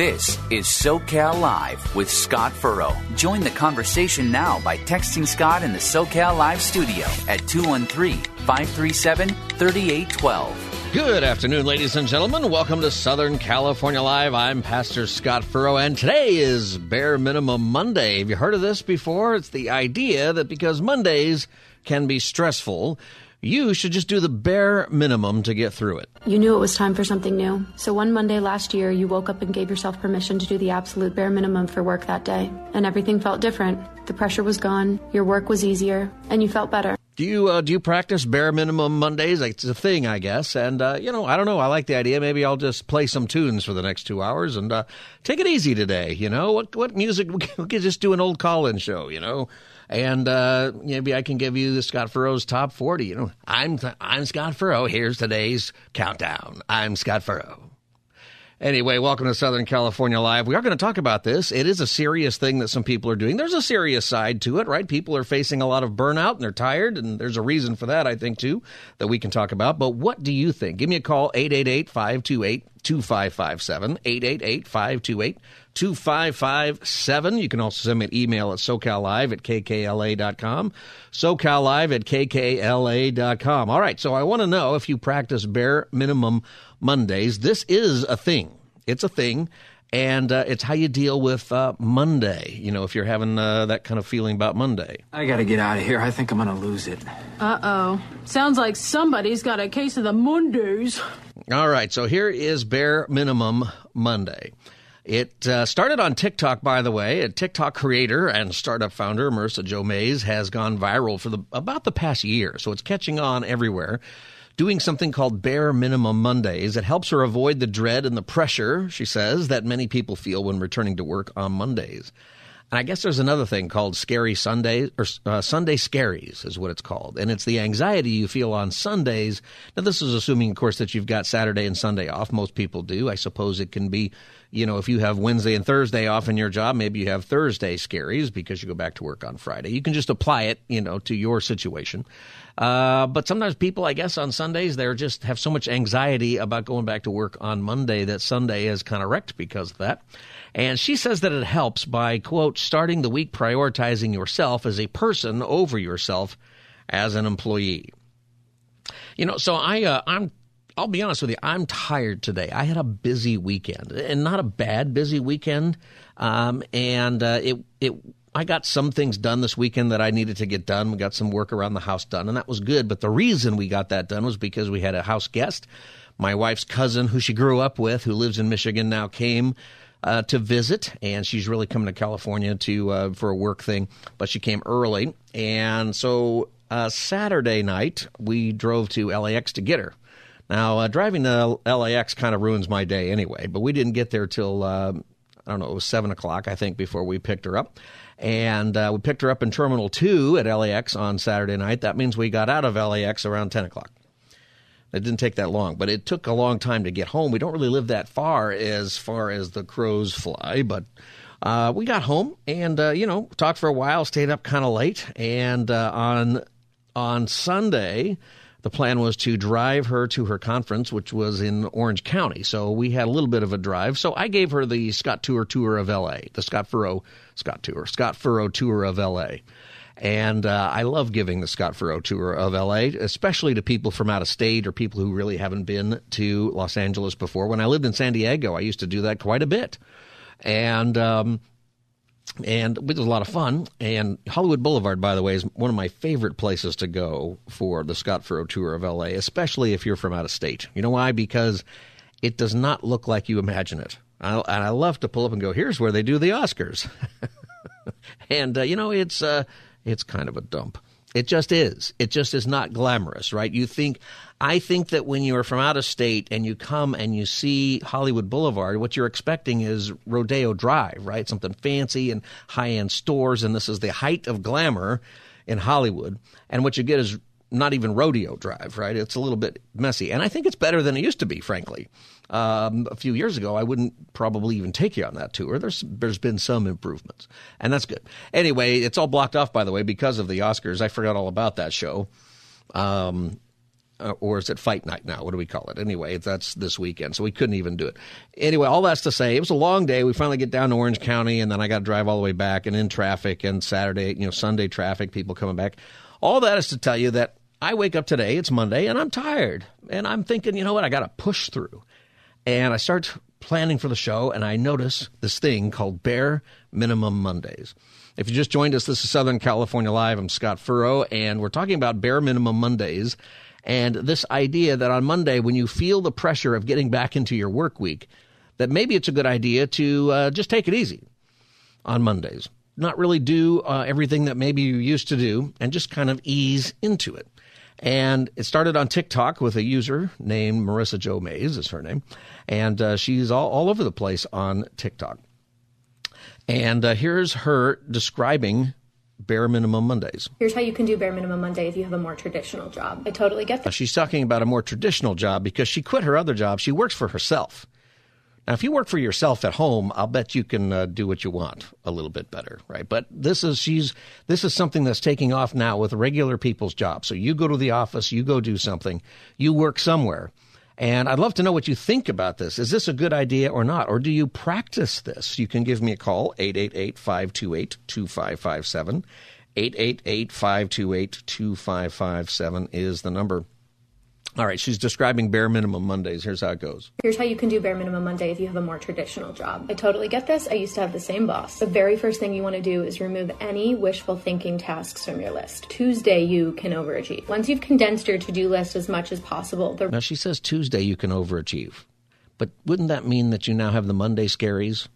This is SoCal Live with Scott Furrow. Join the conversation now by texting Scott in the SoCal Live studio at 213 537 3812. Good afternoon, ladies and gentlemen. Welcome to Southern California Live. I'm Pastor Scott Furrow, and today is Bare Minimum Monday. Have you heard of this before? It's the idea that because Mondays can be stressful, you should just do the bare minimum to get through it. You knew it was time for something new. So one Monday last year, you woke up and gave yourself permission to do the absolute bare minimum for work that day. And everything felt different. The pressure was gone, your work was easier, and you felt better. Do you uh, do you practice bare minimum Mondays? Like, it's a thing, I guess. And uh, you know, I don't know. I like the idea. Maybe I'll just play some tunes for the next two hours and uh, take it easy today. You know, what what music? We could just do an old call-in show. You know, and uh, maybe I can give you the Scott Furrow's top forty. You know, I'm I'm Scott Furrow. Here's today's countdown. I'm Scott Furrow. Anyway, welcome to Southern California Live. We are going to talk about this. It is a serious thing that some people are doing. There's a serious side to it, right? People are facing a lot of burnout and they're tired, and there's a reason for that, I think, too, that we can talk about. But what do you think? Give me a call, 888 528 2557, 888 528 2557. You can also send me an email at socallive at kkla.com, socallive at kkla.com. All right, so I want to know if you practice bare minimum Mondays. This is a thing. It's a thing. And uh, it's how you deal with uh, Monday. You know, if you're having uh, that kind of feeling about Monday. I gotta get out of here. I think I'm gonna lose it. Uh oh. Sounds like somebody's got a case of the Mondays. All right, so here is bare minimum Monday. It uh, started on TikTok, by the way. A TikTok creator and startup founder, Marisa Jo Mayes, has gone viral for the, about the past year, so it's catching on everywhere. Doing something called Bare Minimum Mondays. It helps her avoid the dread and the pressure, she says, that many people feel when returning to work on Mondays. And I guess there's another thing called Scary Sundays, or uh, Sunday Scaries is what it's called, and it's the anxiety you feel on Sundays. Now, this is assuming, of course, that you've got Saturday and Sunday off. Most people do. I suppose it can be, you know, if you have Wednesday and Thursday off in your job, maybe you have Thursday scaries because you go back to work on Friday. You can just apply it, you know, to your situation. Uh, but sometimes people, I guess, on Sundays, they're just have so much anxiety about going back to work on Monday that Sunday is kind of wrecked because of that. And she says that it helps by, quote, starting the week prioritizing yourself as a person over yourself as an employee. You know, so I, uh, I'm, I'll be honest with you, I'm tired today. I had a busy weekend and not a bad busy weekend. Um, and, uh, it, it, I got some things done this weekend that I needed to get done. We got some work around the house done, and that was good. But the reason we got that done was because we had a house guest. My wife's cousin, who she grew up with, who lives in Michigan now, came uh, to visit, and she's really coming to California to uh, for a work thing. But she came early, and so uh, Saturday night we drove to LAX to get her. Now uh, driving to LAX kind of ruins my day anyway, but we didn't get there till uh, I don't know it was seven o'clock I think before we picked her up. And uh, we picked her up in Terminal 2 at LAX on Saturday night. That means we got out of LAX around 10 o'clock. It didn't take that long, but it took a long time to get home. We don't really live that far as far as the crows fly, but uh, we got home and uh, you know talked for a while, stayed up kind of late, and uh, on on Sunday. The plan was to drive her to her conference, which was in Orange County. So we had a little bit of a drive. So I gave her the Scott Tour tour of LA, the Scott Furrow Scott Tour, Scott Furrow tour of LA. And uh, I love giving the Scott Furrow tour of LA, especially to people from out of state or people who really haven't been to Los Angeles before. When I lived in San Diego, I used to do that quite a bit. And, um, and it was a lot of fun. And Hollywood Boulevard, by the way, is one of my favorite places to go for the Scott Furrow tour of LA, especially if you're from out of state. You know why? Because it does not look like you imagine it. I, and I love to pull up and go, here's where they do the Oscars. and, uh, you know, it's. Uh, it's kind of a dump. It just is. It just is not glamorous, right? You think, I think that when you're from out of state and you come and you see Hollywood Boulevard, what you're expecting is Rodeo Drive, right? Something fancy and high end stores. And this is the height of glamour in Hollywood. And what you get is not even Rodeo Drive, right? It's a little bit messy. And I think it's better than it used to be, frankly. Um, a few years ago, I wouldn't probably even take you on that tour. There's there's been some improvements, and that's good. Anyway, it's all blocked off, by the way, because of the Oscars. I forgot all about that show. Um, uh, or is it Fight Night now? What do we call it? Anyway, that's this weekend, so we couldn't even do it. Anyway, all that's to say, it was a long day. We finally get down to Orange County, and then I got to drive all the way back, and in traffic, and Saturday, you know, Sunday traffic, people coming back. All that is to tell you that I wake up today, it's Monday, and I'm tired. And I'm thinking, you know what, I got to push through. And I start planning for the show, and I notice this thing called Bare Minimum Mondays. If you just joined us, this is Southern California Live. I'm Scott Furrow, and we're talking about Bare Minimum Mondays and this idea that on Monday, when you feel the pressure of getting back into your work week, that maybe it's a good idea to uh, just take it easy on Mondays. Not really do uh, everything that maybe you used to do and just kind of ease into it. And it started on TikTok with a user named Marisa Jo Mayes, is her name. And uh, she's all, all over the place on TikTok. And uh, here's her describing bare minimum Mondays. Here's how you can do bare minimum Monday if you have a more traditional job. I totally get that. She's talking about a more traditional job because she quit her other job. She works for herself. Now, if you work for yourself at home, I'll bet you can uh, do what you want a little bit better, right? But this is she's this is something that's taking off now with regular people's jobs. So you go to the office, you go do something, you work somewhere. And I'd love to know what you think about this. Is this a good idea or not? Or do you practice this? You can give me a call, 888 528 2557. 888 528 2557 is the number. All right, she's describing bare minimum Mondays. Here's how it goes. Here's how you can do bare minimum Monday if you have a more traditional job. I totally get this. I used to have the same boss. The very first thing you want to do is remove any wishful thinking tasks from your list. Tuesday, you can overachieve. Once you've condensed your to do list as much as possible, the Now, she says Tuesday you can overachieve. But wouldn't that mean that you now have the Monday scaries?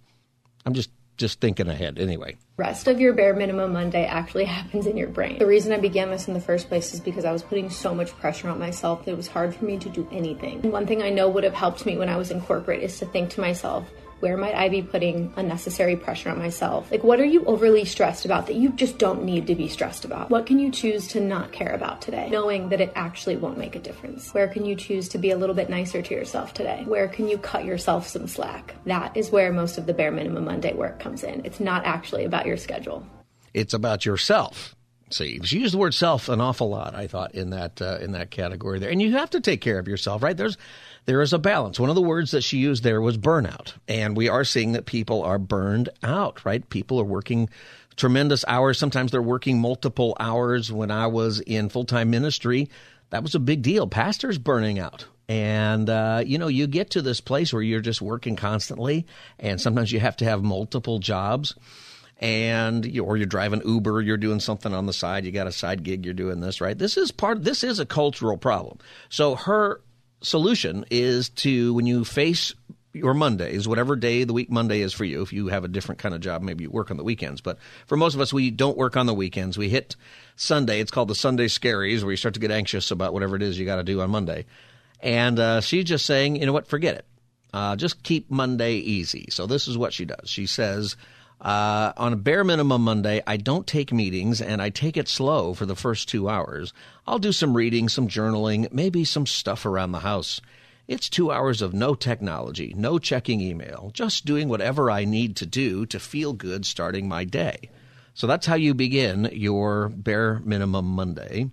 I'm just just thinking ahead anyway. rest of your bare minimum Monday actually happens in your brain. The reason I began this in the first place is because I was putting so much pressure on myself that it was hard for me to do anything. One thing I know would have helped me when I was in corporate is to think to myself, where might I be putting unnecessary pressure on myself? Like, what are you overly stressed about that you just don't need to be stressed about? What can you choose to not care about today, knowing that it actually won't make a difference? Where can you choose to be a little bit nicer to yourself today? Where can you cut yourself some slack? That is where most of the bare minimum Monday work comes in. It's not actually about your schedule. It's about yourself. See, she used the word self an awful lot. I thought in that uh, in that category there, and you have to take care of yourself, right? There's there is a balance. One of the words that she used there was burnout, and we are seeing that people are burned out, right? People are working tremendous hours. Sometimes they're working multiple hours. When I was in full time ministry, that was a big deal. Pastors burning out. And, uh, you know, you get to this place where you're just working constantly, and sometimes you have to have multiple jobs and you, or you're driving Uber, you're doing something on the side, you got a side gig, you're doing this, right? This is part this is a cultural problem. So her solution is to when you face your Mondays, whatever day the week Monday is for you, if you have a different kind of job, maybe you work on the weekends. But for most of us, we don't work on the weekends. We hit Sunday. It's called the Sunday Scaries, where you start to get anxious about whatever it is you got to do on Monday. And uh, she's just saying, you know what, forget it. Uh, just keep Monday easy. So this is what she does. She says, uh, on a bare minimum Monday, I don't take meetings and I take it slow for the first two hours. I'll do some reading, some journaling, maybe some stuff around the house. It's two hours of no technology, no checking email, just doing whatever I need to do to feel good starting my day. So that's how you begin your bare minimum Monday.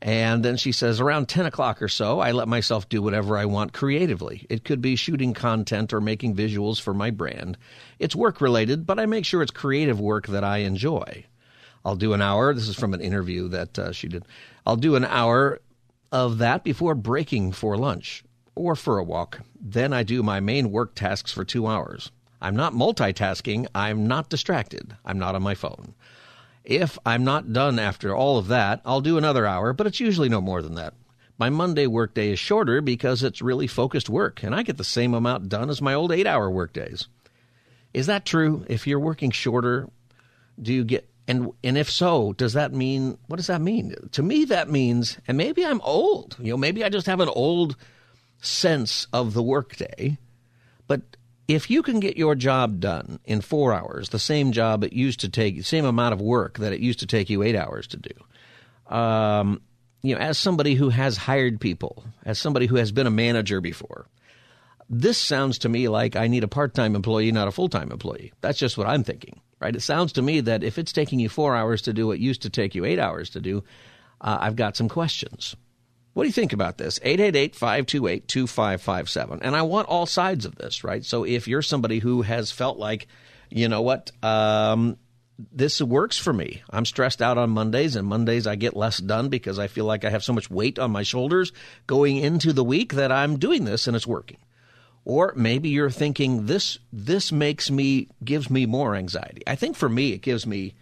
And then she says, around 10 o'clock or so, I let myself do whatever I want creatively. It could be shooting content or making visuals for my brand. It's work related, but I make sure it's creative work that I enjoy. I'll do an hour. This is from an interview that uh, she did. I'll do an hour of that before breaking for lunch or for a walk. Then I do my main work tasks for two hours. I'm not multitasking. I'm not distracted. I'm not on my phone. If I'm not done after all of that, I'll do another hour, but it's usually no more than that. My Monday workday is shorter because it's really focused work, and I get the same amount done as my old eight hour workdays. Is that true? If you're working shorter, do you get And and if so, does that mean what does that mean? To me, that means, and maybe I'm old. You know, maybe I just have an old sense of the workday. But if you can get your job done in four hours, the same job it used to take, the same amount of work that it used to take you eight hours to do, um, you know, as somebody who has hired people, as somebody who has been a manager before, this sounds to me like I need a part time employee, not a full time employee. That's just what I'm thinking right? It sounds to me that if it's taking you four hours to do what used to take you eight hours to do, uh, I've got some questions. What do you think about this? 888 528 2557. And I want all sides of this, right? So if you're somebody who has felt like, you know what, um, this works for me. I'm stressed out on Mondays, and Mondays I get less done because I feel like I have so much weight on my shoulders going into the week that I'm doing this and it's working. Or maybe you're thinking this this makes me gives me more anxiety. I think for me it gives me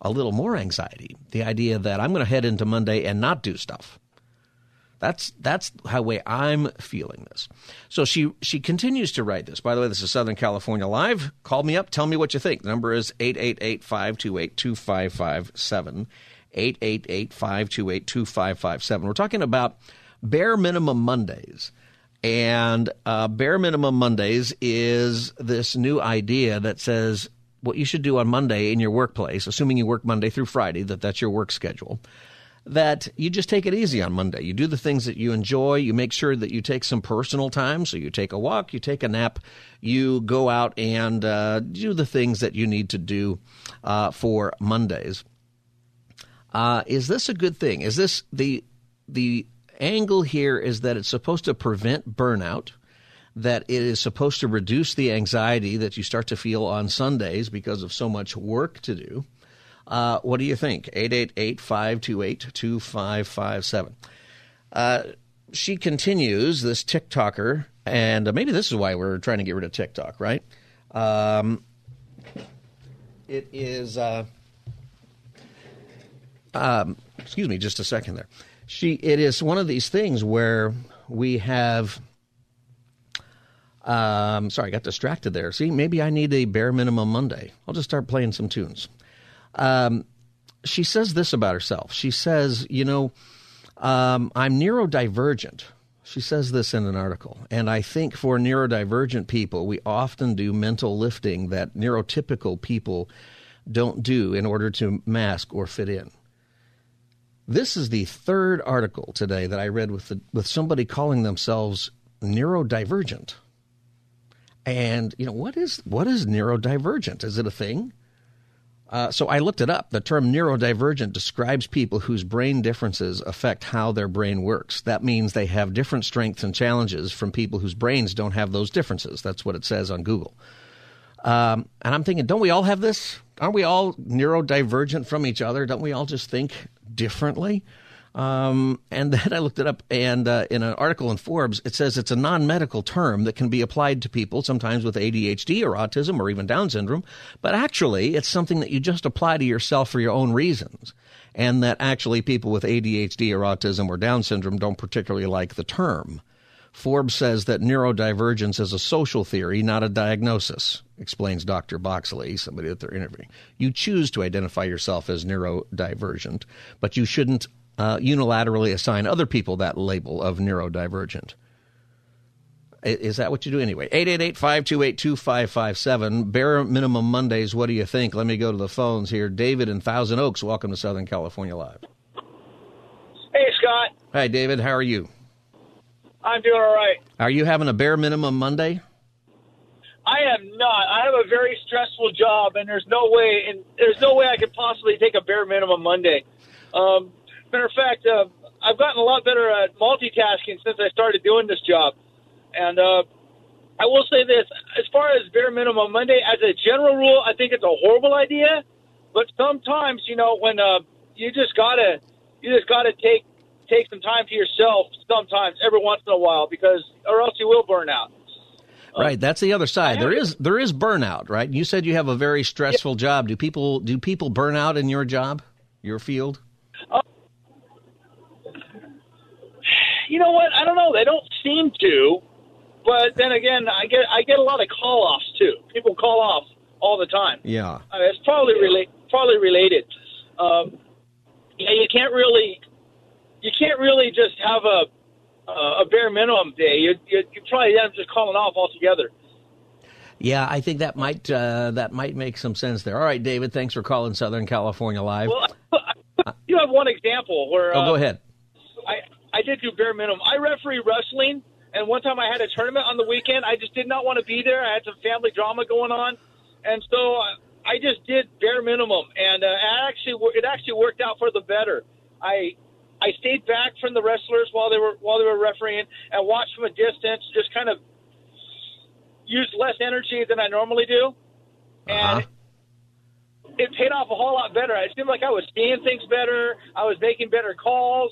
a little more anxiety. The idea that I'm going to head into Monday and not do stuff. That's that's how way I'm feeling this. So she she continues to write this. By the way, this is Southern California Live. Call me up. Tell me what you think. The number is 888-528-2557. 888-528-2557. We're talking about bare minimum Mondays. And uh, Bare Minimum Mondays is this new idea that says what you should do on Monday in your workplace, assuming you work Monday through Friday, that that's your work schedule, that you just take it easy on Monday. You do the things that you enjoy. You make sure that you take some personal time. So you take a walk, you take a nap, you go out and uh, do the things that you need to do uh, for Mondays. Uh, is this a good thing? Is this the the angle here is that it's supposed to prevent burnout, that it is supposed to reduce the anxiety that you start to feel on Sundays because of so much work to do. Uh, what do you think? 888 528 2557. Uh, she continues, this TikToker, and maybe this is why we're trying to get rid of TikTok, right? Um, it is, uh, um, excuse me, just a second there she it is one of these things where we have um, sorry, I got distracted there. See, maybe I need a bare minimum Monday. I'll just start playing some tunes. Um, she says this about herself. She says, you know, um, I'm neurodivergent. She says this in an article. And I think for neurodivergent people, we often do mental lifting that neurotypical people don't do in order to mask or fit in. This is the third article today that I read with the, with somebody calling themselves neurodivergent. And you know what is what is neurodivergent? Is it a thing? Uh, so I looked it up. The term neurodivergent describes people whose brain differences affect how their brain works. That means they have different strengths and challenges from people whose brains don't have those differences. That's what it says on Google. Um, and I'm thinking, don't we all have this? Aren't we all neurodivergent from each other? Don't we all just think differently. Um, and then I looked it up, and uh, in an article in Forbes, it says it's a non medical term that can be applied to people sometimes with ADHD or autism or even Down syndrome. But actually, it's something that you just apply to yourself for your own reasons. And that actually people with ADHD or autism or Down syndrome don't particularly like the term. Forbes says that neurodivergence is a social theory, not a diagnosis, explains Dr. Boxley, somebody that they're interviewing. You choose to identify yourself as neurodivergent, but you shouldn't uh, unilaterally assign other people that label of neurodivergent. Is that what you do anyway? 888-528-2557. Bare minimum Mondays. What do you think? Let me go to the phones here. David in Thousand Oaks. Welcome to Southern California Live. Hey, Scott. Hi, David. How are you? I'm doing all right. Are you having a bare minimum Monday? I am not. I have a very stressful job, and there's no way, and there's no way I could possibly take a bare minimum Monday. Um, matter of fact, uh, I've gotten a lot better at multitasking since I started doing this job, and uh, I will say this: as far as bare minimum Monday, as a general rule, I think it's a horrible idea. But sometimes, you know, when uh, you just gotta, you just gotta take take some time to yourself sometimes every once in a while because or else you will burn out. Right, that's the other side. There is there is burnout, right? You said you have a very stressful yeah. job. Do people do people burn out in your job, your field? Uh, you know what? I don't know. They don't seem to, but then again, I get I get a lot of call offs too. People call off all the time. Yeah, uh, it's probably related probably related. Um, yeah, you can't really, you can't really just have a a bare minimum day. You you, you probably end up just calling off altogether. Yeah, I think that might uh, that might make some sense there. All right, David, thanks for calling Southern California Live. Well, you have one example where. Oh, uh, go ahead. I I did do bare minimum. I referee wrestling, and one time I had a tournament on the weekend. I just did not want to be there. I had some family drama going on, and so I, I just did bare minimum, and uh, it actually it actually worked out for the better. I I stayed back from the wrestlers while they were while they were refereeing and watched from a distance, just kind of used less energy than I normally do, and Uh-huh. it paid off a whole lot better. It seemed like I was seeing things better. I was making better calls,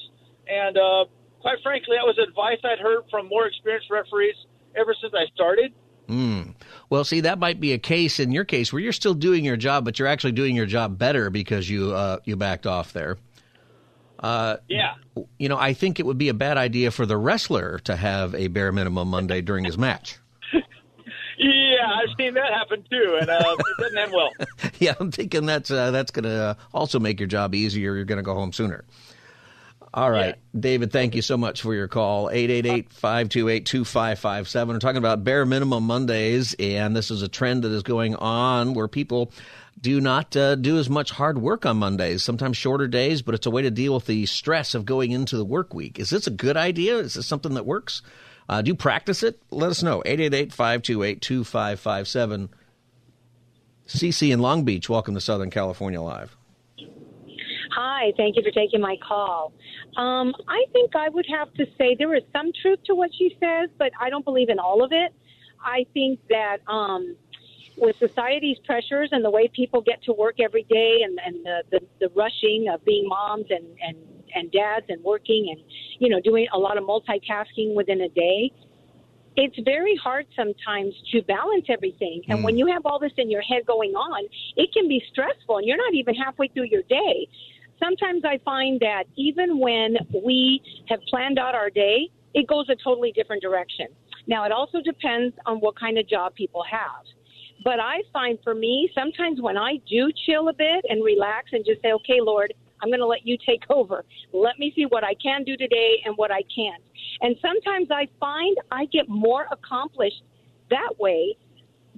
and uh, quite frankly, that was advice I'd heard from more experienced referees ever since I started. Mm. Well, see, that might be a case in your case where you're still doing your job, but you're actually doing your job better because you uh, you backed off there. Uh, Yeah. you know, I think it would be a bad idea for the wrestler to have a bare minimum Monday during his match. Yeah, I've seen that happen too, and uh, it doesn't end well. yeah, I'm thinking that's uh, that's going to also make your job easier. You're going to go home sooner. All right, David, thank you so much for your call. 888-528-2557. We're talking about bare minimum Mondays, and this is a trend that is going on where people do not uh, do as much hard work on Mondays, sometimes shorter days, but it's a way to deal with the stress of going into the work week. Is this a good idea? Is this something that works? Uh, do you practice it? Let us know. 888-528-2557. CC in Long Beach, welcome to Southern California Live. Hi, thank you for taking my call. Um, I think I would have to say there is some truth to what she says, but I don't believe in all of it. I think that um, with society's pressures and the way people get to work every day and, and the, the, the rushing of being moms and, and, and dads and working and, you know, doing a lot of multitasking within a day, it's very hard sometimes to balance everything. And when you have all this in your head going on, it can be stressful and you're not even halfway through your day. Sometimes I find that even when we have planned out our day, it goes a totally different direction. Now, it also depends on what kind of job people have. But I find for me, sometimes when I do chill a bit and relax and just say, okay, Lord, I'm going to let you take over. Let me see what I can do today and what I can't. And sometimes I find I get more accomplished that way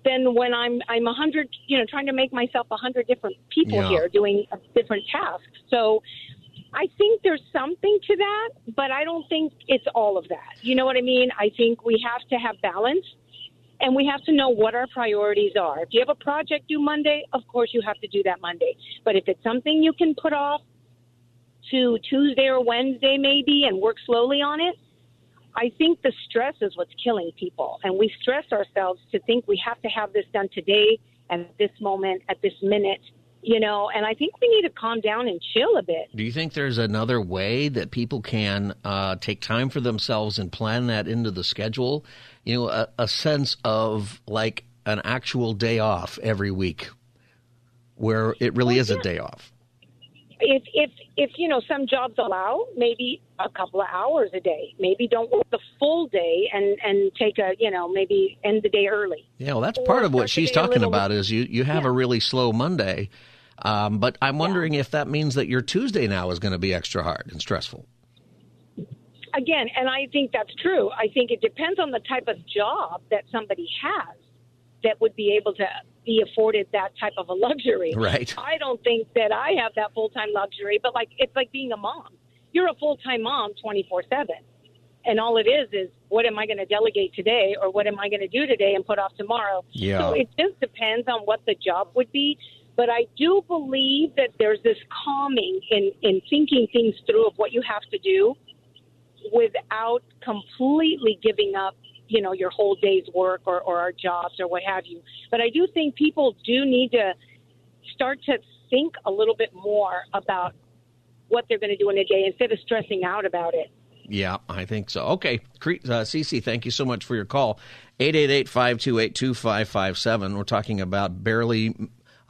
than when I'm I'm a hundred, you know, trying to make myself a hundred different people Yeah. here doing different tasks. So I think there's something to that, but I don't think it's all of that. You know what I mean? I think we have to have balance and we have to know what our priorities are. If you have a project due Monday, of course you have to do that Monday. But if it's something you can put off to Tuesday or Wednesday maybe and work slowly on it, I think the stress is what's killing people. And we stress ourselves to think we have to have this done today and at this moment, at this minute, you know, and I think we need to calm down and chill a bit. Do you think there's another way that people can uh, take time for themselves and plan that into the schedule? You know, a, a sense of like an actual day off every week where it really is a day off. If if if you know some jobs allow maybe a couple of hours a day. Maybe don't work the full day and and take a you know maybe end the day early. Yeah, well, that's Or part of what she's talking about is you, you have a really slow Monday. Um, but I'm wondering if that means that your Tuesday now is going to be extra hard and stressful. again and i think that's true. I think it depends on the type of job that somebody has that would be able to be afforded that type of a luxury Right. i don't think that i have that full-time luxury but like it's like being a mom you're a full-time mom 24-7 and all it is is what am i going to delegate today or what am i going to do today and put off tomorrow Yeah. so it just depends on what the job would be but i do believe that there's this calming in in thinking things through of what you have to do without completely giving up you know your whole day's work or, or our jobs or what have you but i do think people do need to start to think a little bit more about what they're going to do in a day instead of stressing out about it Yeah, I think so. Okay, uh, Cece, thank you so much for your call. 888-528-2557. We're talking about barely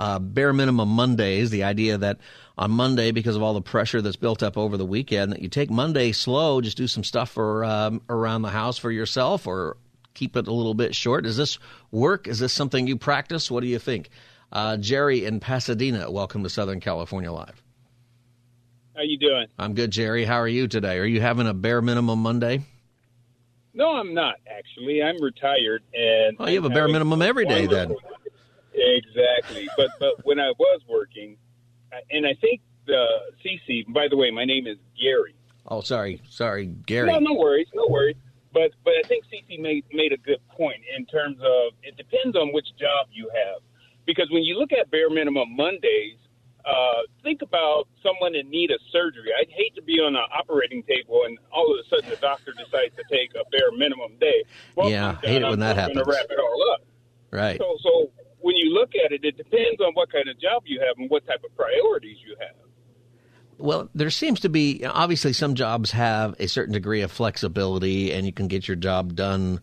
uh, bare minimum Mondays. The idea that on Monday, because of all the pressure that's built up over the weekend, that you take Monday slow, just do some stuff for um, around the house for yourself, or keep it a little bit short. Does this work? Is this something you practice? What do you think? Uh, Jerry in Pasadena, welcome to Southern California Live. How you doing? I'm good, Jerry. How are you today? Are you having a bare minimum Monday? No, I'm not actually. I'm retired, and well, you have a bare minimum every day then. Exactly, but but when I was working, and I think the CC. By the way, my name is Gary. Oh, sorry, sorry, Gary. No, no worries, no worries. But but I think CC made made a good point in terms of it depends on which job you have, because when you look at bare minimum Mondays, uh, think about someone in need of surgery. I'd hate to be on an operating table and all of a sudden the doctor decides to take a bare minimum day. Well, yeah, I hate it when that happens. To wrap it all up. Right. So, so when you look at it, it depends on what kind of job you have and what type of priorities you have. Well, there seems to be obviously some jobs have a certain degree of flexibility, and you can get your job done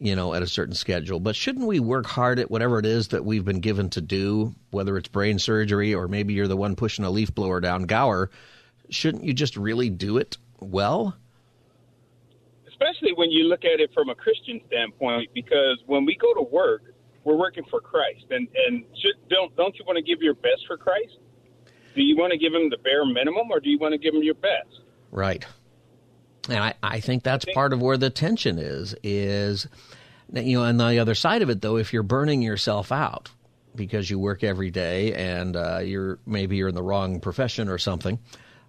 you know, at a certain schedule. But shouldn't we work hard at whatever it is that we've been given to do, whether it's brain surgery or maybe you're the one pushing a leaf blower down Gower? Shouldn't you just really do it well? Especially when you look at it from a Christian standpoint, because when we go to work, we're working for Christ, and and should, don't don't you want to give your best for Christ? Do you want to give him the bare minimum, or do you want to give him your best? Right. And I, I think that's part of where the tension is, is, you know, and the other side of it, though, if you're burning yourself out because you work every day and uh, you're maybe you're in the wrong profession or something,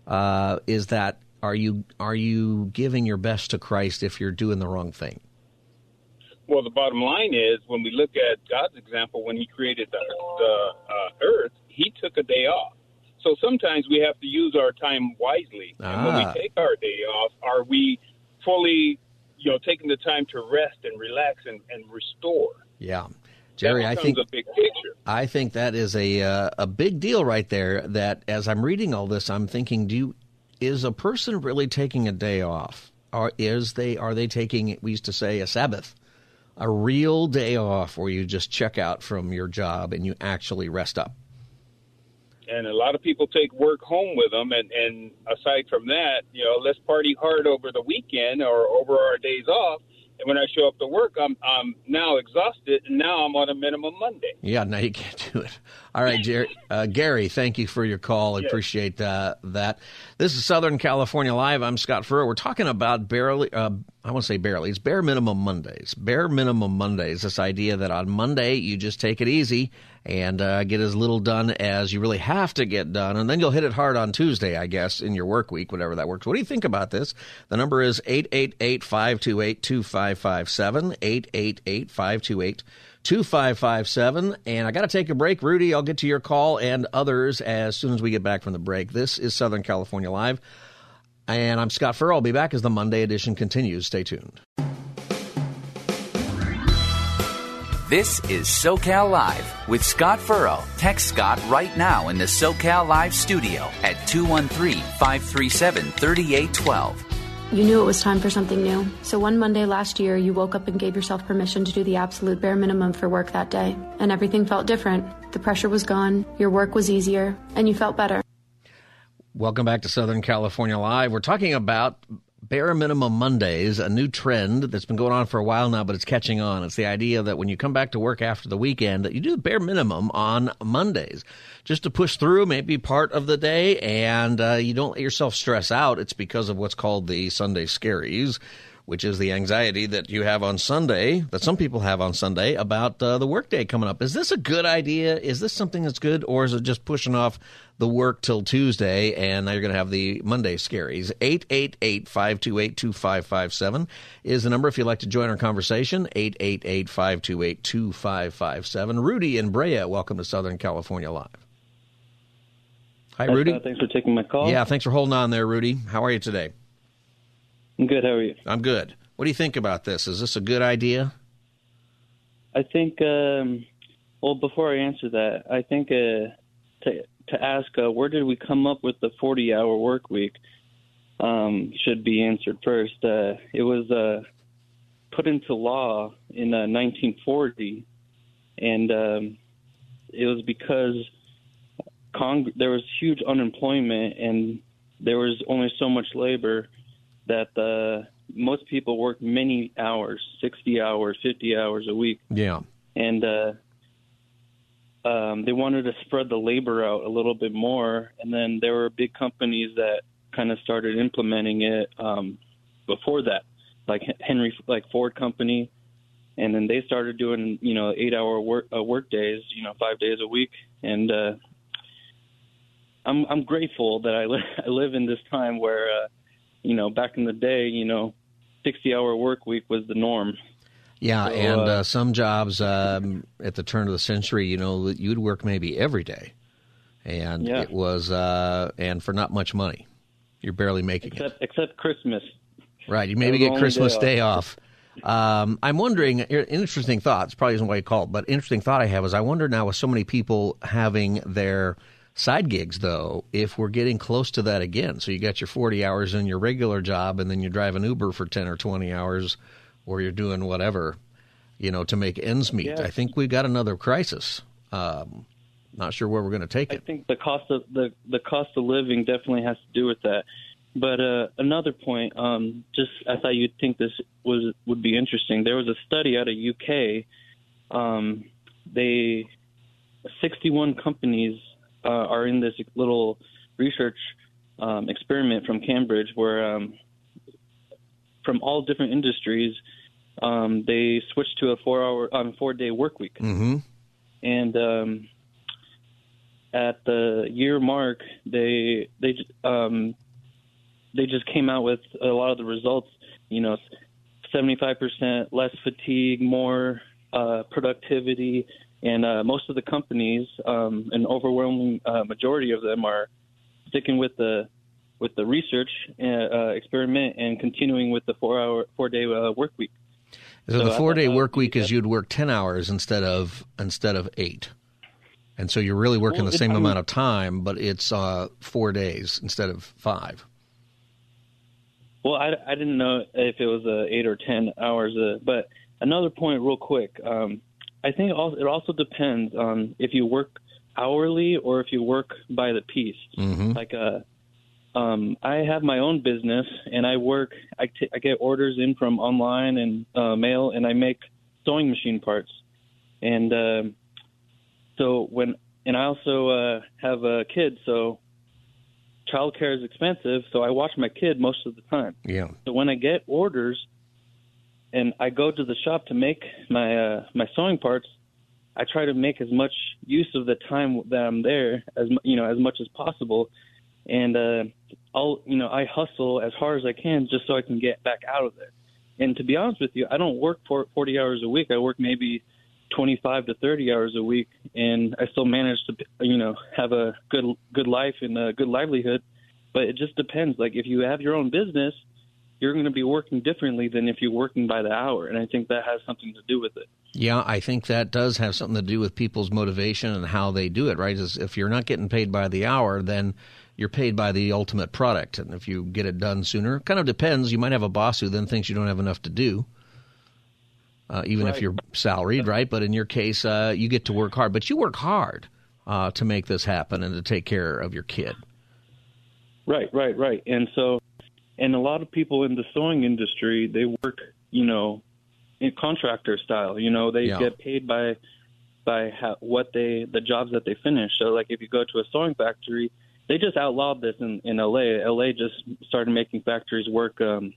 uh, is that are you are you giving your best to Christ if you're doing the wrong thing? Well, the bottom line is when we look at God's example, when He created the, the uh, earth, He took a day off. So sometimes we have to use our time wisely. Ah. And when we ah. take our day off, are we fully, you know, taking the time to rest and relax and, and restore? Yeah. Jerry, I think I think that is a uh, a big deal right there. That as I'm reading all this, I'm thinking, do you, is a person really taking a day off, or is they are they taking? We used to say a Sabbath, a real day off, where you just check out from your job and you actually rest up and a lot of people take work home with them. And, and aside from that, you know, let's party hard over the weekend or over our days off. And when I show up to work, I'm I'm now exhausted, and now I'm on a minimum Monday. Yeah, now you can't do it. All right, Jerry, uh, Gary, thank you for your call. I yes. appreciate uh, that. This is Southern California Live. I'm Scott Furrow. We're talking about barely, uh, I want to say barely, it's bare minimum Mondays. Bare minimum Mondays, this idea that on Monday you just take it easy and uh, get as little done as you really have to get done. And then you'll hit it hard on Tuesday, I guess, in your work week, whatever that works. What do you think about this? The number is 888 528 2557. 888 528 2557. And I got to take a break. Rudy, I'll get to your call and others as soon as we get back from the break. This is Southern California Live. And I'm Scott Furrow. I'll be back as the Monday edition continues. Stay tuned. This is SoCal Live with Scott Furrow. Text Scott right now in the SoCal Live studio at 213 537 3812. You knew it was time for something new. So one Monday last year, you woke up and gave yourself permission to do the absolute bare minimum for work that day. And everything felt different. The pressure was gone, your work was easier, and you felt better. Welcome back to Southern California Live. We're talking about bare minimum Mondays, a new trend that's been going on for a while now, but it's catching on. It's the idea that when you come back to work after the weekend, that you do the bare minimum on Mondays, just to push through, maybe part of the day, and uh, you don't let yourself stress out. It's because of what's called the Sunday scaries which is the anxiety that you have on Sunday, that some people have on Sunday about uh, the workday coming up. Is this a good idea? Is this something that's good, or is it just pushing off the work till Tuesday and now you're going to have the Monday scaries? 888 528 2557 is the number if you'd like to join our conversation. 888 528 2557. Rudy and Brea, welcome to Southern California Live. Hi, Rudy. thanks for taking my call. Yeah, thanks for holding on there, Rudy. How are you today? I'm good. How are you? I'm good. What do you think about this? Is this a good idea? I think. Um, well, before I answer that, I think uh, to to ask uh, where did we come up with the 40-hour work week um, should be answered first. Uh, it was uh, put into law in 1940, uh, and um, it was because Cong- there was huge unemployment and there was only so much labor that uh, most people work many hours, 60 hours, 50 hours a week. Yeah. And uh, um, they wanted to spread the labor out a little bit more, and then there were big companies that kind of started implementing it um, before that, like Henry, like Ford Company, and then they started doing you know eight hour work uh, work days, you know five days a week, and uh, I'm I'm grateful that I, li- I live in this time where uh, you know back in the day, you know, sixty hour work week was the norm. Yeah, So, and uh, uh, some jobs um, at the turn of the century, you know, you'd work maybe every day, and Yeah. it was uh, and for not much money, you're barely making it. except except Christmas. Right, you maybe get Christmas day Day off. Um, I'm wondering, interesting thoughts, probably isn't what you call it, but interesting thought I have is I wonder now with so many people having their side gigs, though, if we're getting close to that again. So you got your 40 hours in your regular job, and then you drive an Uber for 10 or 20 hours, or you're doing whatever, you know, to make ends meet. Yeah. I think we've got another crisis. Um, not sure where we're going to take it. I think the cost of the the cost of living definitely has to do with that. But uh, another point, um, just I thought you'd think this was would be interesting. There was a study out of UK. Um, they 61 companies uh, are in this little research um, experiment from Cambridge, where um, from all different industries, um, they switched to a four-hour, um, four-day work week Mm-hmm. and um, at the year mark, they they um, they just came out with a lot of the results. You know, seventy five percent less fatigue, more uh, productivity, and uh, most of the companies, um, an overwhelming uh, majority of them, are sticking with the with the research uh, uh, experiment and continuing with the four hour four day uh, work week. So, So the four day work week is you'd work ten hours instead of instead of eight, and so you're really working Well, the same I mean- amount of time, but it's uh, four days instead of five. Well, I, I didn't know if it was uh, eight or ten hours, uh, but another point, real quick. Um, I think it also, it also depends on if you work hourly or if you work by the piece. Mm-hmm. Like, uh, um, I have my own business and I work. I, t- I get orders in from online and uh, mail, and I make sewing machine parts. And um so when and I also uh, have a kid, so childcare is expensive. So I watch my kid most of the time. Yeah. So when I get orders and I go to the shop to make my uh, my sewing parts, I try to make as much use of the time that I'm there as you know as much as possible, and uh, I'll you know I hustle as hard as I can just so I can get back out of there. And to be honest with you, I don't work for 40 hours a week. I work maybe 25 to 30 hours a week, and I still manage to you know have a good good life and a good livelihood. But it just depends. Like if you have your own business, you're going to be working differently than if you're working by the hour, and I think that has something to do with it. Yeah, I think that does have something to do with people's motivation and how they do it, right? Is if you're not getting paid by the hour, then you're paid by the ultimate product. And if you get it done sooner, it kind of depends. You might have a boss who then thinks you don't have enough to do, uh, even if you're salaried, right? But in your case, uh, you get to work hard. But you work hard uh, to make this happen and to take care of your kid. Right, right, right. And so, and a lot of people in the sewing industry, they work, you know, in contractor style. You know, they Yeah. get paid by by how, what they the jobs that they finish. So, like if you go to a sewing factory, they just outlawed this in in LA. LA just started making factories work um,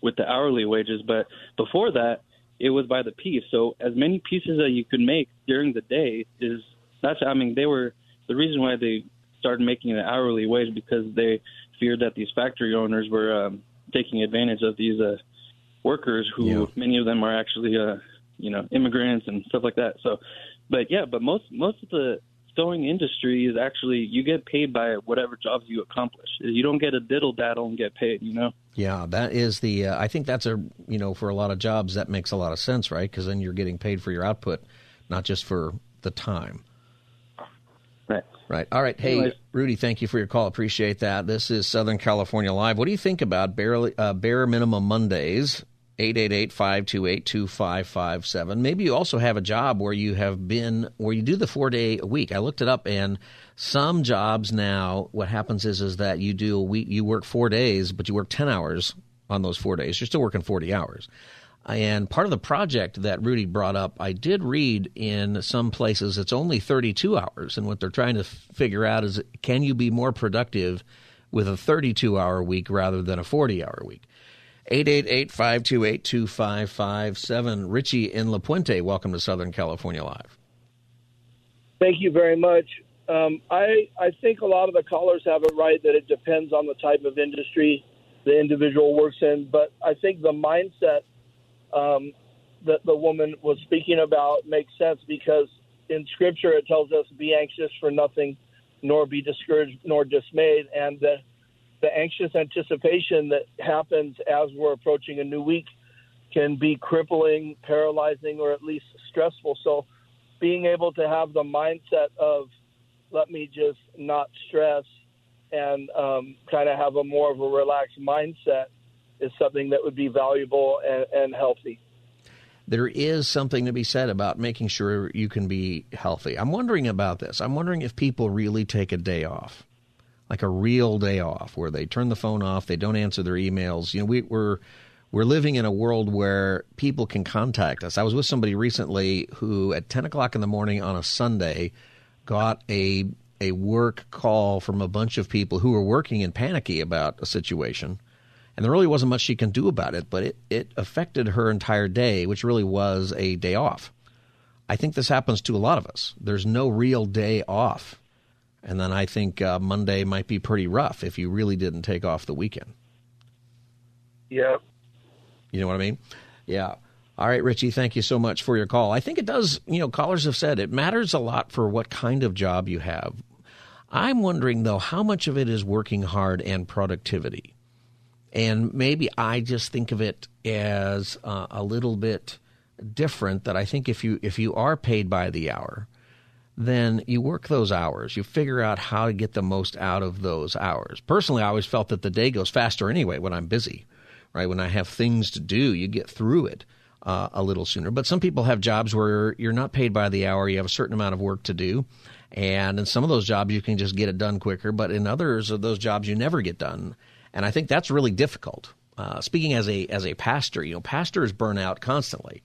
with the hourly wages, but before that, it was by the piece. So, as many pieces that you could make during the day is that's. I mean, they were the reason why they started making an hourly wage because they feared that these factory owners were um, taking advantage of these uh, workers who Yeah. many of them are actually uh, you know immigrants and stuff like that. So, but yeah, but most most of the sewing industry is actually you get paid by whatever jobs you accomplish. You don't get a diddle daddle and get paid. You know. Yeah, that is the. Uh, I think that's a you know for a lot of jobs that makes a lot of sense, right? Because then you're getting paid for your output, not just for the time. Right. All right. Hey, Anyways. Rudy, thank you for your call. Appreciate that. This is Southern California Live. What do you think about bare, uh, bare minimum Mondays? 888-528-2557. Maybe you also have a job where you have been where you do the 4-day a week. I looked it up and some jobs now what happens is is that you do a week you work 4 days but you work 10 hours on those 4 days. You're still working 40 hours. And part of the project that Rudy brought up, I did read in some places it's only 32 hours. And what they're trying to figure out is can you be more productive with a 32 hour week rather than a 40 hour week? 888 528 2557. Richie in La Puente, welcome to Southern California Live. Thank you very much. Um, I, I think a lot of the callers have it right that it depends on the type of industry the individual works in, but I think the mindset um, that the woman was speaking about makes sense because in Scripture it tells us, be anxious for nothing, nor be discouraged, nor dismayed. And the, the anxious anticipation that happens as we're approaching a new week can be crippling, paralyzing, or at least stressful. So being able to have the mindset of, let me just not stress and um, kind of have a more of a relaxed mindset is something that would be valuable and, and healthy. There is something to be said about making sure you can be healthy. I'm wondering about this. I'm wondering if people really take a day off, like a real day off, where they turn the phone off, they don't answer their emails. You know, we, we're we're living in a world where people can contact us. I was with somebody recently who, at 10 o'clock in the morning on a Sunday, got a a work call from a bunch of people who were working and panicky about a situation and there really wasn't much she can do about it, but it, it affected her entire day, which really was a day off. I think this happens to a lot of us. There's no real day off. And then I think uh, Monday might be pretty rough if you really didn't take off the weekend. Yeah. You know what I mean? Yeah. All right, Richie, thank you so much for your call. I think it does, you know, callers have said it matters a lot for what kind of job you have. I'm wondering, though, how much of it is working hard and productivity? And maybe I just think of it as uh, a little bit different. That I think if you if you are paid by the hour, then you work those hours. You figure out how to get the most out of those hours. Personally, I always felt that the day goes faster anyway when I'm busy, right? When I have things to do, you get through it uh, a little sooner. But some people have jobs where you're not paid by the hour. You have a certain amount of work to do. And in some of those jobs, you can just get it done quicker. But in others of those jobs, you never get done and I think that's really difficult. Uh, speaking as a as a pastor, you know, pastors burn out constantly,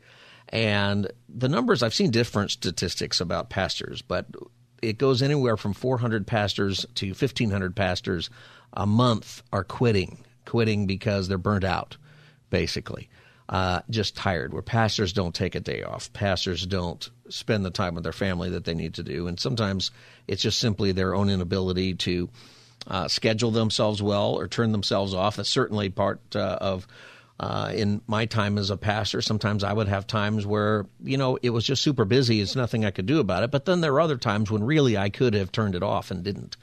and the numbers I've seen different statistics about pastors, but it goes anywhere from 400 pastors to 1,500 pastors a month are quitting, quitting because they're burnt out, basically. Uh, just tired, where pastors don't take a day off. Pastors don't spend the time with their family that they need to do. And sometimes it's just simply their own inability to uh, schedule themselves well or turn themselves off. That's certainly part uh, of. Uh, in my time as a pastor, sometimes I would have times where, you know, it was just super busy. It's nothing I could do about it. But then there are other times when really I could have turned it off and didn't.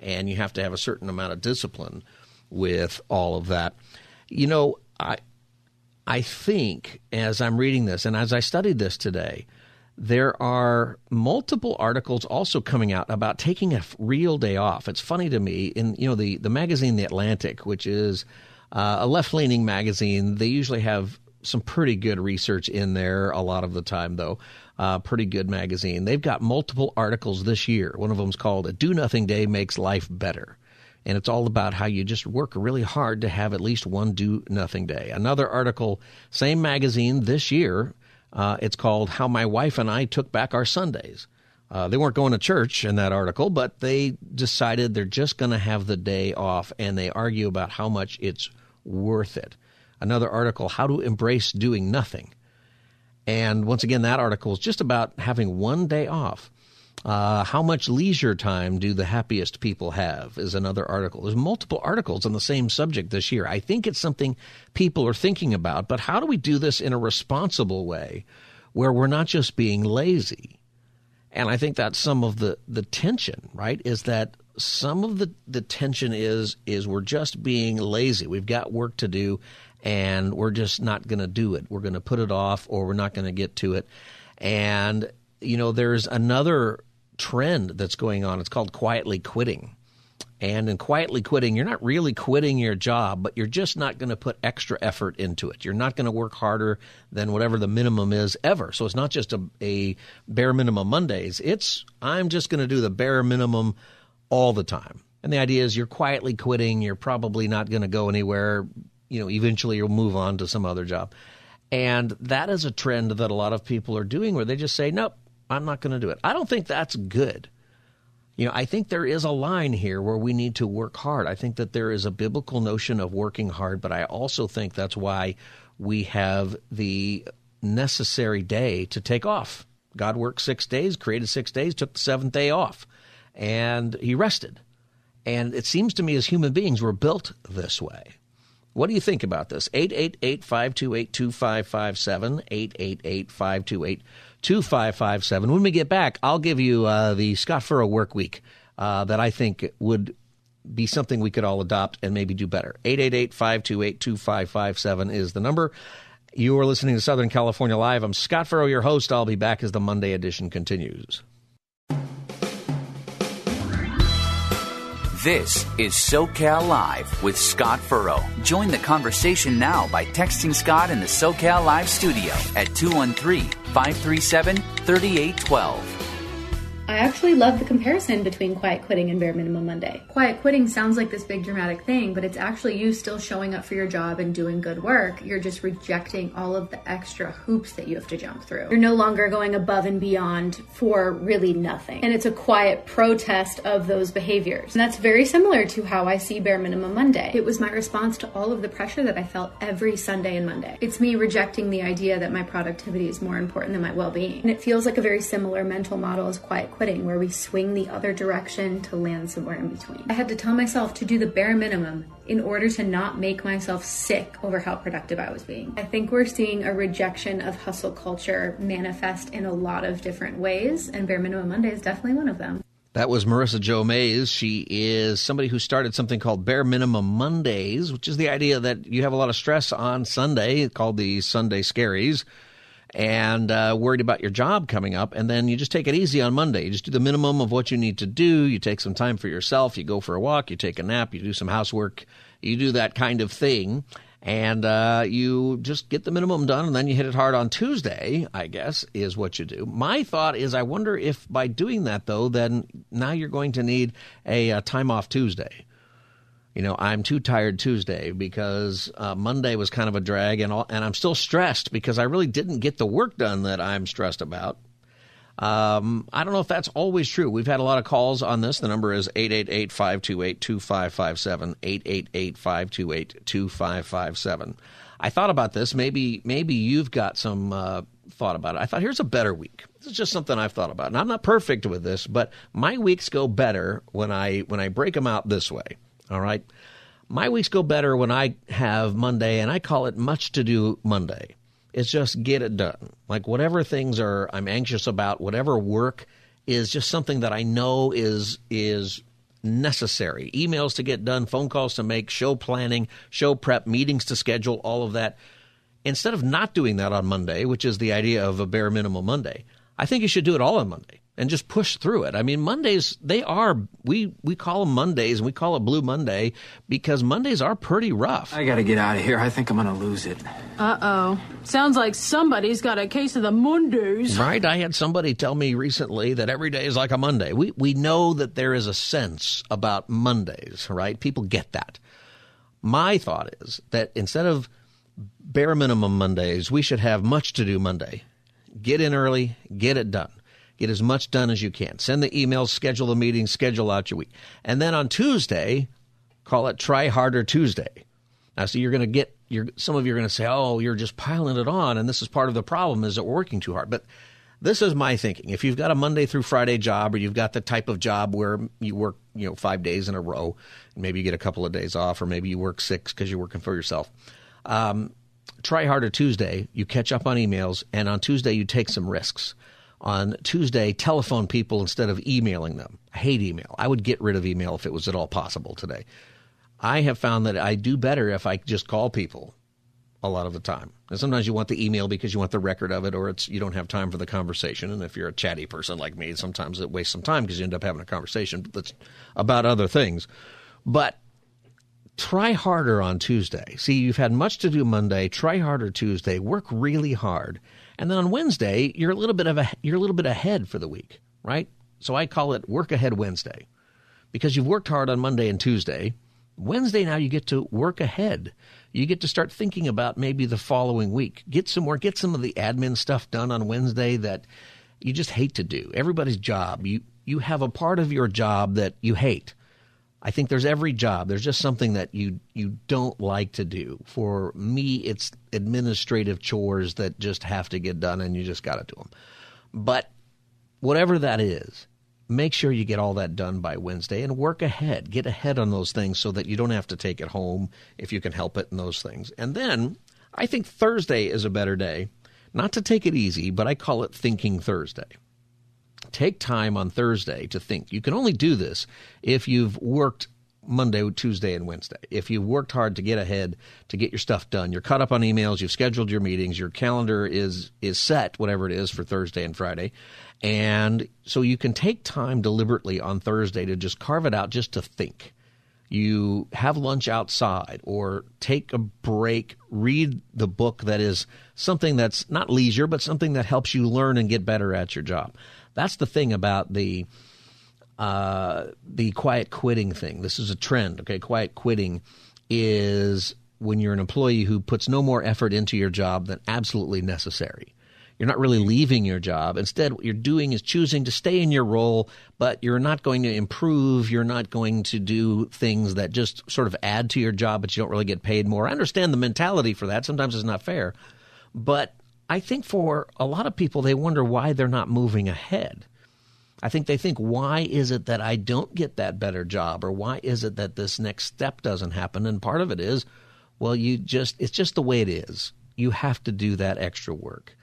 And you have to have a certain amount of discipline with all of that. You know, I, I think as I'm reading this and as I studied this today, there are multiple articles also coming out about taking a real day off. It's funny to me in you know the the magazine The Atlantic, which is uh, a left leaning magazine. They usually have some pretty good research in there a lot of the time, though. Uh, pretty good magazine. They've got multiple articles this year. One of them's called "A Do Nothing Day Makes Life Better." and it's all about how you just work really hard to have at least one do nothing day. Another article, same magazine this year, uh, it's called How My Wife and I Took Back Our Sundays. Uh, they weren't going to church in that article, but they decided they're just going to have the day off, and they argue about how much it's worth it. Another article, How to Embrace Doing Nothing. And once again, that article is just about having one day off. Uh, how much leisure time do the happiest people have is another article. There's multiple articles on the same subject this year. I think it's something people are thinking about, but how do we do this in a responsible way where we're not just being lazy? And I think that's some of the, the tension, right? Is that some of the, the tension is is we're just being lazy. We've got work to do and we're just not going to do it. We're going to put it off or we're not going to get to it. And you know, there's another trend that's going on. It's called quietly quitting. And in quietly quitting, you're not really quitting your job, but you're just not going to put extra effort into it. You're not going to work harder than whatever the minimum is ever. So it's not just a, a bare minimum Mondays. It's I'm just going to do the bare minimum all the time. And the idea is you're quietly quitting. You're probably not going to go anywhere. You know, eventually you'll move on to some other job. And that is a trend that a lot of people are doing where they just say, nope, I'm not going to do it. I don't think that's good. You know, I think there is a line here where we need to work hard. I think that there is a biblical notion of working hard, but I also think that's why we have the necessary day to take off. God worked six days, created six days, took the seventh day off, and he rested. And it seems to me as human beings, we're built this way. What do you think about this? 888 528 2557. 888 528 2557. When we get back, I'll give you uh, the Scott Furrow work week uh, that I think would be something we could all adopt and maybe do better. 888 528 2557 is the number. You are listening to Southern California Live. I'm Scott Furrow, your host. I'll be back as the Monday edition continues. This is SoCal Live with Scott Furrow. Join the conversation now by texting Scott in the SoCal Live studio at 213 537 3812. I actually love the comparison between quiet quitting and bare minimum Monday. Quiet quitting sounds like this big dramatic thing, but it's actually you still showing up for your job and doing good work. You're just rejecting all of the extra hoops that you have to jump through. You're no longer going above and beyond for really nothing. And it's a quiet protest of those behaviors. And that's very similar to how I see bare minimum Monday. It was my response to all of the pressure that I felt every Sunday and Monday. It's me rejecting the idea that my productivity is more important than my well being. And it feels like a very similar mental model as quiet quitting, where we swing the other direction to land somewhere in between. I had to tell myself to do the bare minimum in order to not make myself sick over how productive I was being. I think we're seeing a rejection of hustle culture manifest in a lot of different ways, and Bare Minimum Monday is definitely one of them. That was Marisa Jo Mayes. She is somebody who started something called Bare Minimum Mondays, which is the idea that you have a lot of stress on Sunday, called the Sunday Scaries and uh, worried about your job coming up, and then you just take it easy on Monday. You just do the minimum of what you need to do. You take some time for yourself. You go for a walk. You take a nap. You do some housework. You do that kind of thing, and uh, you just get the minimum done, and then you hit it hard on Tuesday. I guess is what you do. My thought is, I wonder if by doing that though, then now you're going to need a, a time off Tuesday you know, I'm too tired Tuesday because uh, Monday was kind of a drag, and all, and I'm still stressed because I really didn't get the work done that I'm stressed about. Um, I don't know if that's always true. We've had a lot of calls on this. The number is 888 528 2557. 888 528 2557. I thought about this. Maybe maybe you've got some uh, thought about it. I thought here's a better week. This is just something I've thought about, and I'm not perfect with this, but my weeks go better when I when I break them out this way. All right. My weeks go better when I have Monday, and I call it much to do Monday. It's just get it done. Like whatever things are I'm anxious about, whatever work is just something that I know is is necessary. Emails to get done, phone calls to make, show planning, show prep, meetings to schedule, all of that. Instead of not doing that on Monday, which is the idea of a bare minimum Monday, I think you should do it all on Monday and just push through it. I mean, Mondays they are we we call them Mondays and we call it Blue Monday because Mondays are pretty rough. I got to get out of here. I think I'm going to lose it. Uh oh. Sounds like somebody's got a case of the Mondays. Right? I had somebody tell me recently that every day is like a Monday. We we know that there is a sense about Mondays, right? People get that. My thought is that instead of bare minimum Mondays, we should have much to do Monday. Get in early, get it done. Get as much done as you can. Send the emails, schedule the meetings, schedule out your week. And then on Tuesday, call it Try Harder Tuesday. Now, so you're going to get, some of you are going to say, oh, you're just piling it on, and this is part of the problem is that we're working too hard. But this is my thinking. If you've got a Monday through Friday job, or you've got the type of job where you work, you know, five days in a row, and maybe you get a couple of days off, or maybe you work six because you're working for yourself. Um, try harder Tuesday. You catch up on emails, and on Tuesday you take some risks on Tuesday, telephone people instead of emailing them. I hate email. I would get rid of email if it was at all possible today. I have found that I do better if I just call people a lot of the time. And sometimes you want the email because you want the record of it, or it's you don't have time for the conversation. And if you're a chatty person like me, sometimes it wastes some time because you end up having a conversation that's about other things. But try harder on Tuesday. See, you've had much to do Monday. Try harder Tuesday. Work really hard and then on Wednesday, you're a little bit of a you're a little bit ahead for the week, right? So I call it work ahead Wednesday. Because you've worked hard on Monday and Tuesday, Wednesday now you get to work ahead. You get to start thinking about maybe the following week. Get some more, get some of the admin stuff done on Wednesday that you just hate to do. Everybody's job. You you have a part of your job that you hate. I think there's every job. There's just something that you you don't like to do. For me, it's administrative chores that just have to get done, and you just got to do them. But whatever that is, make sure you get all that done by Wednesday and work ahead. Get ahead on those things so that you don't have to take it home if you can help it and those things. And then I think Thursday is a better day. Not to take it easy, but I call it Thinking Thursday. Take time on Thursday to think. You can only do this if you've worked Monday, Tuesday, and Wednesday. If you've worked hard to get ahead, to get your stuff done, you're caught up on emails, you've scheduled your meetings, your calendar is is set, whatever it is for Thursday and Friday, and so you can take time deliberately on Thursday to just carve it out just to think. You have lunch outside or take a break, read the book that is something that's not leisure, but something that helps you learn and get better at your job. That's the thing about the uh, the quiet quitting thing. This is a trend. Okay, quiet quitting is when you're an employee who puts no more effort into your job than absolutely necessary. You're not really leaving your job. Instead, what you're doing is choosing to stay in your role, but you're not going to improve. You're not going to do things that just sort of add to your job, but you don't really get paid more. I understand the mentality for that. Sometimes it's not fair. But I think for a lot of people, they wonder why they're not moving ahead. I think they think, why is it that I don't get that better job? Or why is it that this next step doesn't happen? And part of it is, well, you just, it's just the way it is. You have to do that extra work.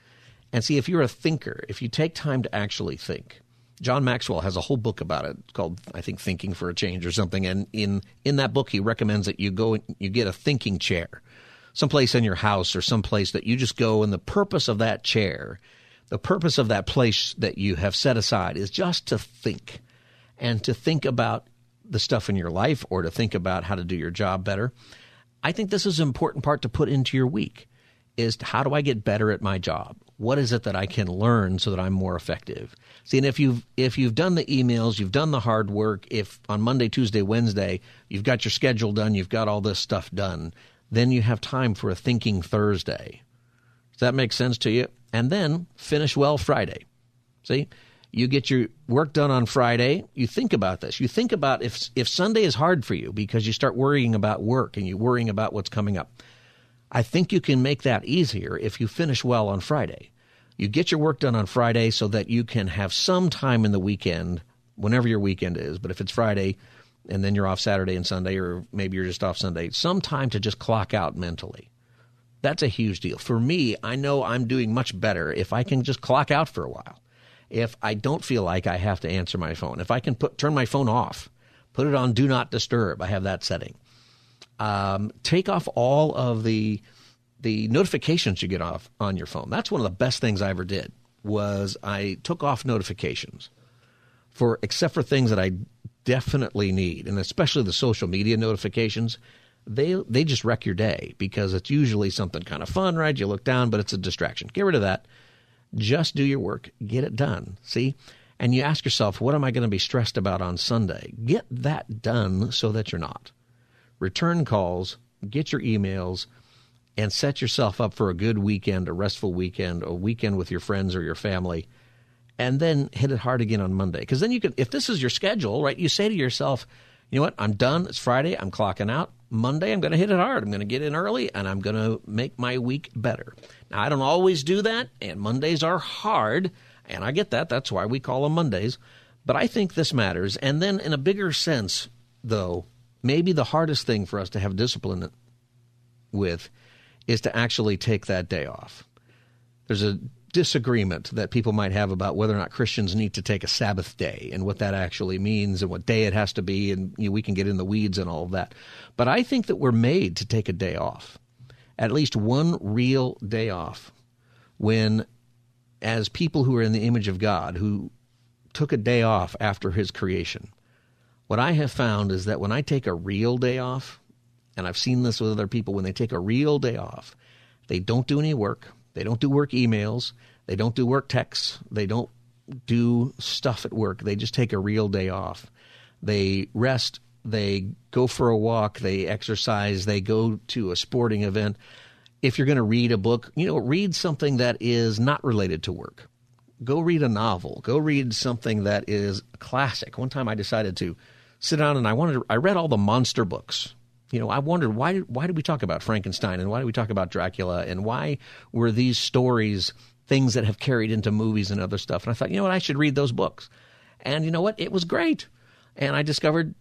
And see, if you're a thinker, if you take time to actually think, John Maxwell has a whole book about it called, I think, Thinking for a Change or something. And in, in that book, he recommends that you go and you get a thinking chair, someplace in your house or someplace that you just go. And the purpose of that chair, the purpose of that place that you have set aside is just to think and to think about the stuff in your life or to think about how to do your job better. I think this is an important part to put into your week is how do I get better at my job? what is it that I can learn so that I'm more effective? See, and if you've if you've done the emails, you've done the hard work. If on Monday, Tuesday, Wednesday, you've got your schedule done, you've got all this stuff done, then you have time for a thinking Thursday. Does that make sense to you? And then finish well Friday. See, you get your work done on Friday. You think about this. You think about if if Sunday is hard for you because you start worrying about work and you're worrying about what's coming up. I think you can make that easier if you finish well on Friday. You get your work done on Friday so that you can have some time in the weekend, whenever your weekend is. But if it's Friday and then you're off Saturday and Sunday, or maybe you're just off Sunday, some time to just clock out mentally. That's a huge deal. For me, I know I'm doing much better if I can just clock out for a while. If I don't feel like I have to answer my phone, if I can put turn my phone off, put it on do not disturb. I have that setting um, take off all of the the notifications you get off on your phone. That's one of the best things I ever did. Was I took off notifications for except for things that I definitely need, and especially the social media notifications. They they just wreck your day because it's usually something kind of fun, right? You look down, but it's a distraction. Get rid of that. Just do your work. Get it done. See? And you ask yourself, what am I going to be stressed about on Sunday? Get that done so that you're not return calls, get your emails, and set yourself up for a good weekend, a restful weekend, a weekend with your friends or your family, and then hit it hard again on Monday. Because then you can, if this is your schedule, right, you say to yourself, you know what, I'm done. It's Friday. I'm clocking out. Monday, I'm going to hit it hard. I'm going to get in early and I'm going to make my week better. Now, I don't always do that, and Mondays are hard, and I get that. That's why we call them Mondays. But I think this matters. And then, in a bigger sense, though, maybe the hardest thing for us to have discipline with is to actually take that day off. There's a disagreement that people might have about whether or not Christians need to take a Sabbath day and what that actually means and what day it has to be, and you know, we can get in the weeds and all of that. But I think that we're made to take a day off, at least one real day off, when, as people who are in the image of God, who took a day off after His creation, what I have found is that when I take a real day off, and I've seen this with other people, when they take a real day off, they don't do any work. They don't do work emails. They don't do work texts. They don't do stuff at work. They just take a real day off. They rest they go for a walk, they exercise, they go to a sporting event. If you're going to read a book, you know, read something that is not related to work. Go read a novel. Go read something that is classic. One time I decided to sit down and I wanted to, I read all the monster books. You know, I wondered why why did we talk about Frankenstein and why did we talk about Dracula and why were these stories things that have carried into movies and other stuff? And I thought, you know what, I should read those books. And you know what? It was great. And I discovered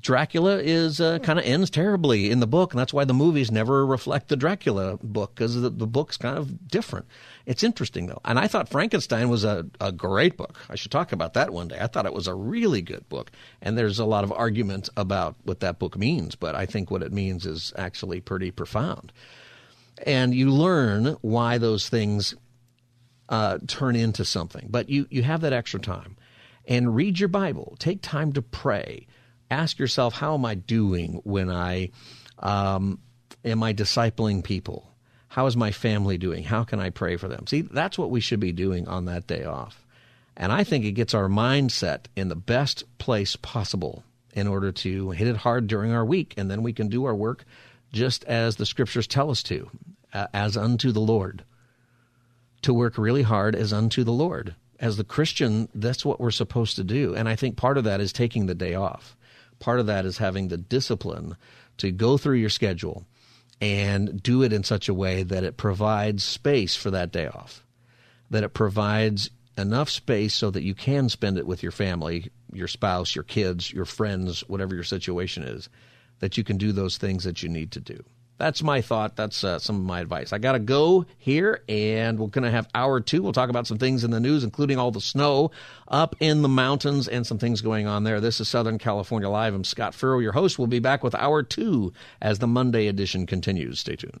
Dracula is uh, kind of ends terribly in the book, and that's why the movies never reflect the Dracula book because the, the book's kind of different. It's interesting though, and I thought Frankenstein was a, a great book. I should talk about that one day. I thought it was a really good book, and there's a lot of argument about what that book means, but I think what it means is actually pretty profound. And you learn why those things uh, turn into something, but you you have that extra time and read your Bible. Take time to pray. Ask yourself, how am I doing when I um, am I discipling people? How is my family doing? How can I pray for them? See, that's what we should be doing on that day off. And I think it gets our mindset in the best place possible in order to hit it hard during our week. And then we can do our work just as the scriptures tell us to, as unto the Lord. To work really hard as unto the Lord as the Christian, that's what we're supposed to do. And I think part of that is taking the day off. Part of that is having the discipline to go through your schedule and do it in such a way that it provides space for that day off, that it provides enough space so that you can spend it with your family, your spouse, your kids, your friends, whatever your situation is, that you can do those things that you need to do that's my thought. That's uh, some of my advice. I got to go here, and we're going to have hour two. We'll talk about some things in the news, including all the snow up in the mountains and some things going on there. This is Southern California Live. I'm Scott Furrow, your host. We'll be back with hour two as the Monday edition continues. Stay tuned.